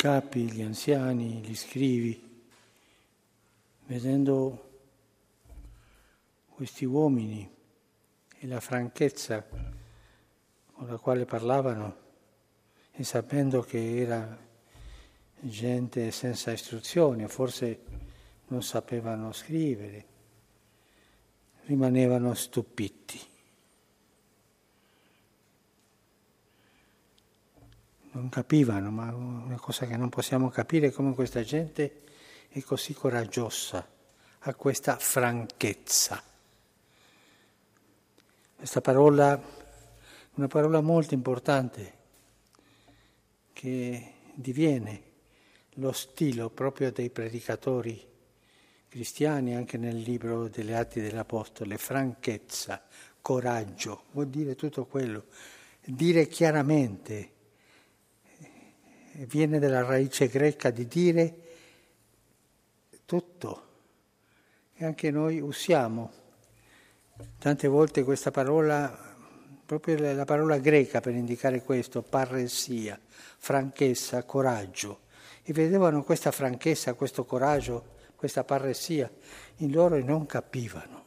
capi, gli anziani, gli scrivi, vedendo questi uomini e la franchezza con la quale parlavano e sapendo che era gente senza istruzione, forse non sapevano scrivere, rimanevano stupiti. Non capivano, ma una cosa che non possiamo capire è come questa gente è così coraggiosa, ha questa franchezza. Questa parola, una parola molto importante, che diviene lo stile proprio dei predicatori cristiani anche nel libro delle Atti dell'Apostolo, franchezza, coraggio, vuol dire tutto quello, dire chiaramente viene dalla radice greca di dire tutto. E anche noi usiamo tante volte questa parola, proprio la parola greca per indicare questo, parresia, franchezza, coraggio. E vedevano questa franchezza, questo coraggio, questa parresia in loro e non capivano.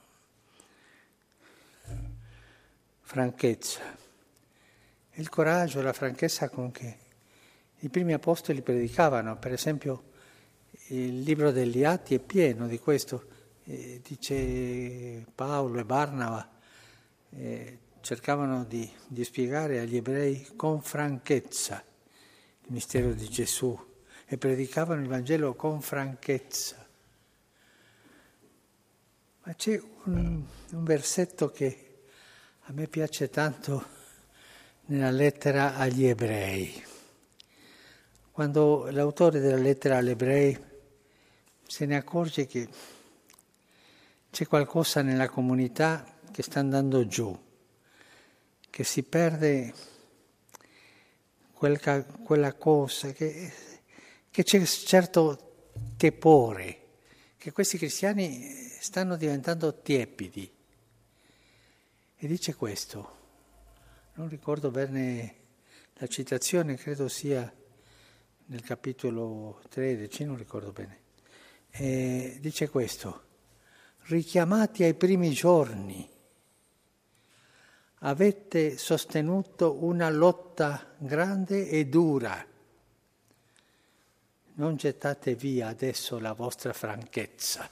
Franchezza. Il coraggio, la franchezza con che i primi apostoli predicavano, per esempio il libro degli Atti è pieno di questo, eh, dice Paolo e Barnaba, eh, cercavano di, di spiegare agli ebrei con franchezza il mistero di Gesù e predicavano il Vangelo con franchezza. Ma c'è un, un versetto che a me piace tanto nella lettera agli ebrei quando l'autore della lettera agli ebrei se ne accorge che c'è qualcosa nella comunità che sta andando giù, che si perde quel, quella cosa, che, che c'è certo tepore, che questi cristiani stanno diventando tiepidi. E dice questo, non ricordo bene la citazione, credo sia nel capitolo 13, non ricordo bene, eh, dice questo, richiamati ai primi giorni, avete sostenuto una lotta grande e dura. Non gettate via adesso la vostra franchezza,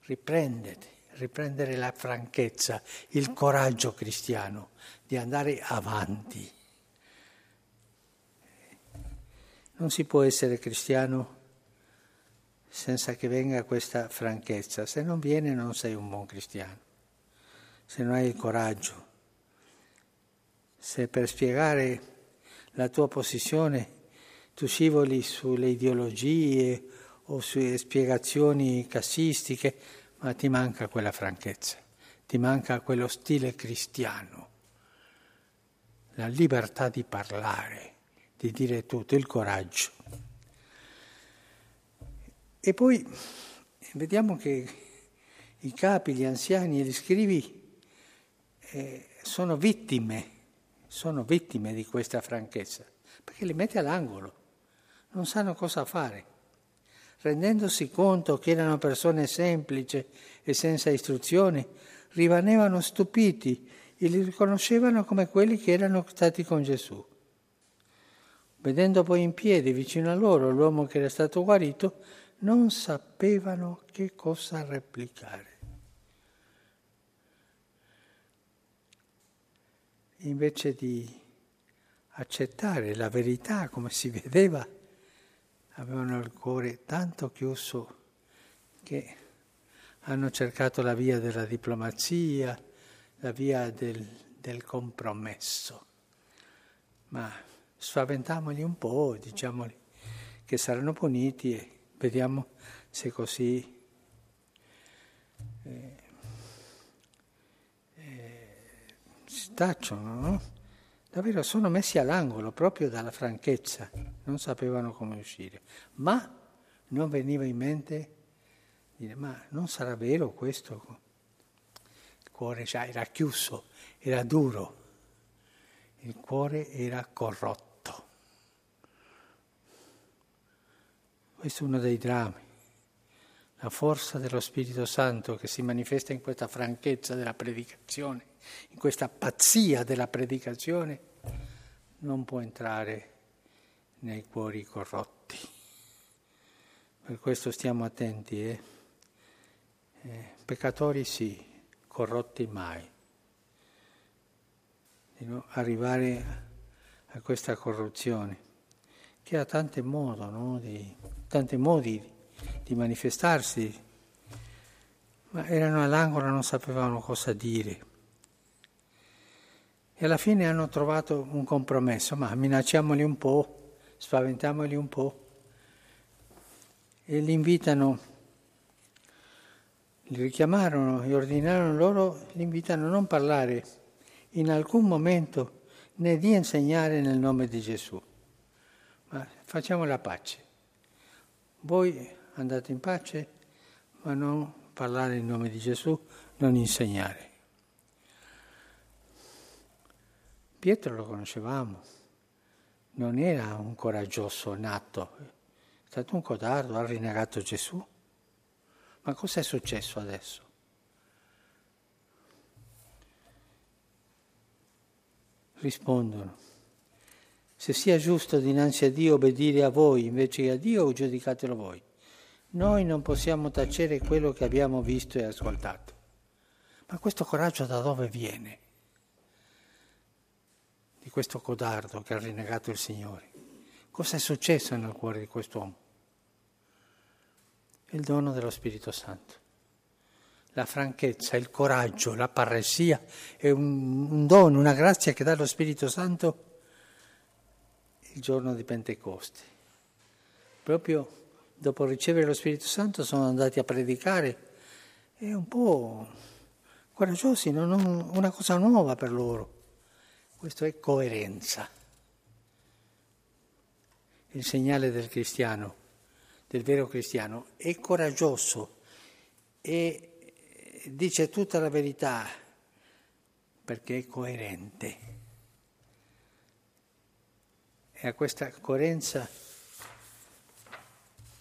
riprendete, riprendere la franchezza, il coraggio cristiano di andare avanti. Non si può essere cristiano senza che venga questa franchezza. Se non viene non sei un buon cristiano, se non hai il coraggio. Se per spiegare la tua posizione tu scivoli sulle ideologie o sulle spiegazioni cassistiche, ma ti manca quella franchezza, ti manca quello stile cristiano, la libertà di parlare di dire tutto, il coraggio. E poi vediamo che i capi, gli anziani e gli scrivi eh, sono vittime, sono vittime di questa franchezza, perché li mette all'angolo, non sanno cosa fare. Rendendosi conto che erano persone semplici e senza istruzione, rimanevano stupiti e li riconoscevano come quelli che erano stati con Gesù. Vedendo poi in piedi vicino a loro l'uomo che era stato guarito, non sapevano che cosa replicare. Invece di accettare la verità come si vedeva, avevano il cuore tanto chiuso che hanno cercato la via della diplomazia, la via del, del compromesso. Ma spaventamoli un po', diciamoli che saranno puniti e vediamo se così eh, eh, si tacciono, no? Davvero sono messi all'angolo proprio dalla franchezza, non sapevano come uscire, ma non veniva in mente dire ma non sarà vero questo? Il cuore già era chiuso, era duro, il cuore era corrotto. Questo è uno dei drammi. La forza dello Spirito Santo che si manifesta in questa franchezza della predicazione, in questa pazzia della predicazione, non può entrare nei cuori corrotti. Per questo stiamo attenti. Eh? Eh, peccatori sì, corrotti mai. Di no? Arrivare a questa corruzione, che ha tanti modi, no? di, tanti modi di manifestarsi, ma erano all'angolo e non sapevano cosa dire. E alla fine hanno trovato un compromesso, ma minacciamoli un po', spaventiamoli un po', e li invitano, li richiamarono e ordinarono loro, li invitano a non parlare in alcun momento né di insegnare nel nome di Gesù, ma facciamo la pace. Voi andate in pace, ma non parlare in nome di Gesù, non insegnare. Pietro lo conoscevamo, non era un coraggioso nato, è stato un codardo, ha rinnegato Gesù. Ma cosa è successo adesso? Rispondono, se sia giusto dinanzi a Dio obbedire a voi invece che a Dio, giudicatelo voi. Noi non possiamo tacere quello che abbiamo visto e ascoltato. Ma questo coraggio da dove viene? Di questo codardo che ha rinnegato il Signore. Cosa è successo nel cuore di quest'uomo? Il dono dello Spirito Santo. La franchezza, il coraggio, la parresia è un, un dono, una grazia che dà lo Spirito Santo il giorno di Pentecoste. Proprio dopo ricevere lo Spirito Santo sono andati a predicare, è un po' coraggiosi, non una cosa nuova per loro. Questo è coerenza. Il segnale del cristiano, del vero cristiano, è coraggioso e dice tutta la verità perché è coerente. E a questa coerenza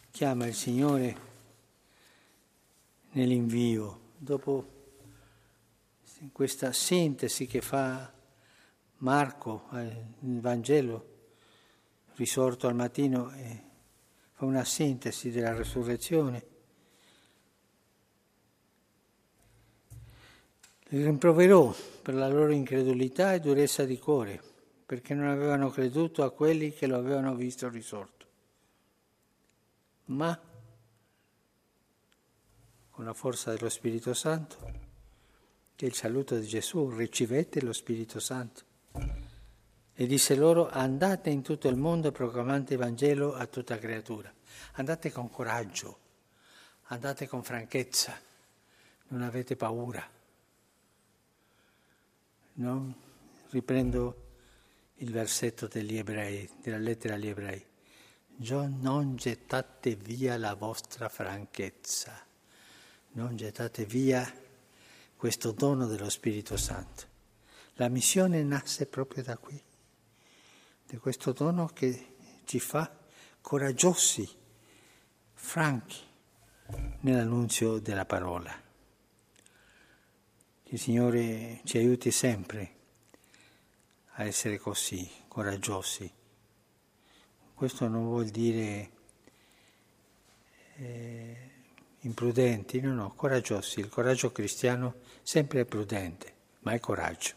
chiama il Signore nell'invio, dopo questa sintesi che fa Marco nel Vangelo, risorto al mattino, fa una sintesi della resurrezione. Li rimproverò per la loro incredulità e durezza di cuore, perché non avevano creduto a quelli che lo avevano visto risorto ma con la forza dello Spirito Santo, che il saluto di Gesù, ricevete lo Spirito Santo. E disse loro, andate in tutto il mondo proclamate il Vangelo a tutta creatura. Andate con coraggio, andate con franchezza, non avete paura. No? Riprendo il versetto degli ebrei, della lettera agli ebrei non gettate via la vostra franchezza, non gettate via questo dono dello Spirito Santo. La missione nasce proprio da qui, di questo dono che ci fa coraggiosi, franchi nell'annunzio della parola. Il Signore ci aiuti sempre a essere così, coraggiosi questo non vuol dire eh, imprudenti, no, no, coraggiosi. Il coraggio cristiano sempre è prudente, ma è coraggio.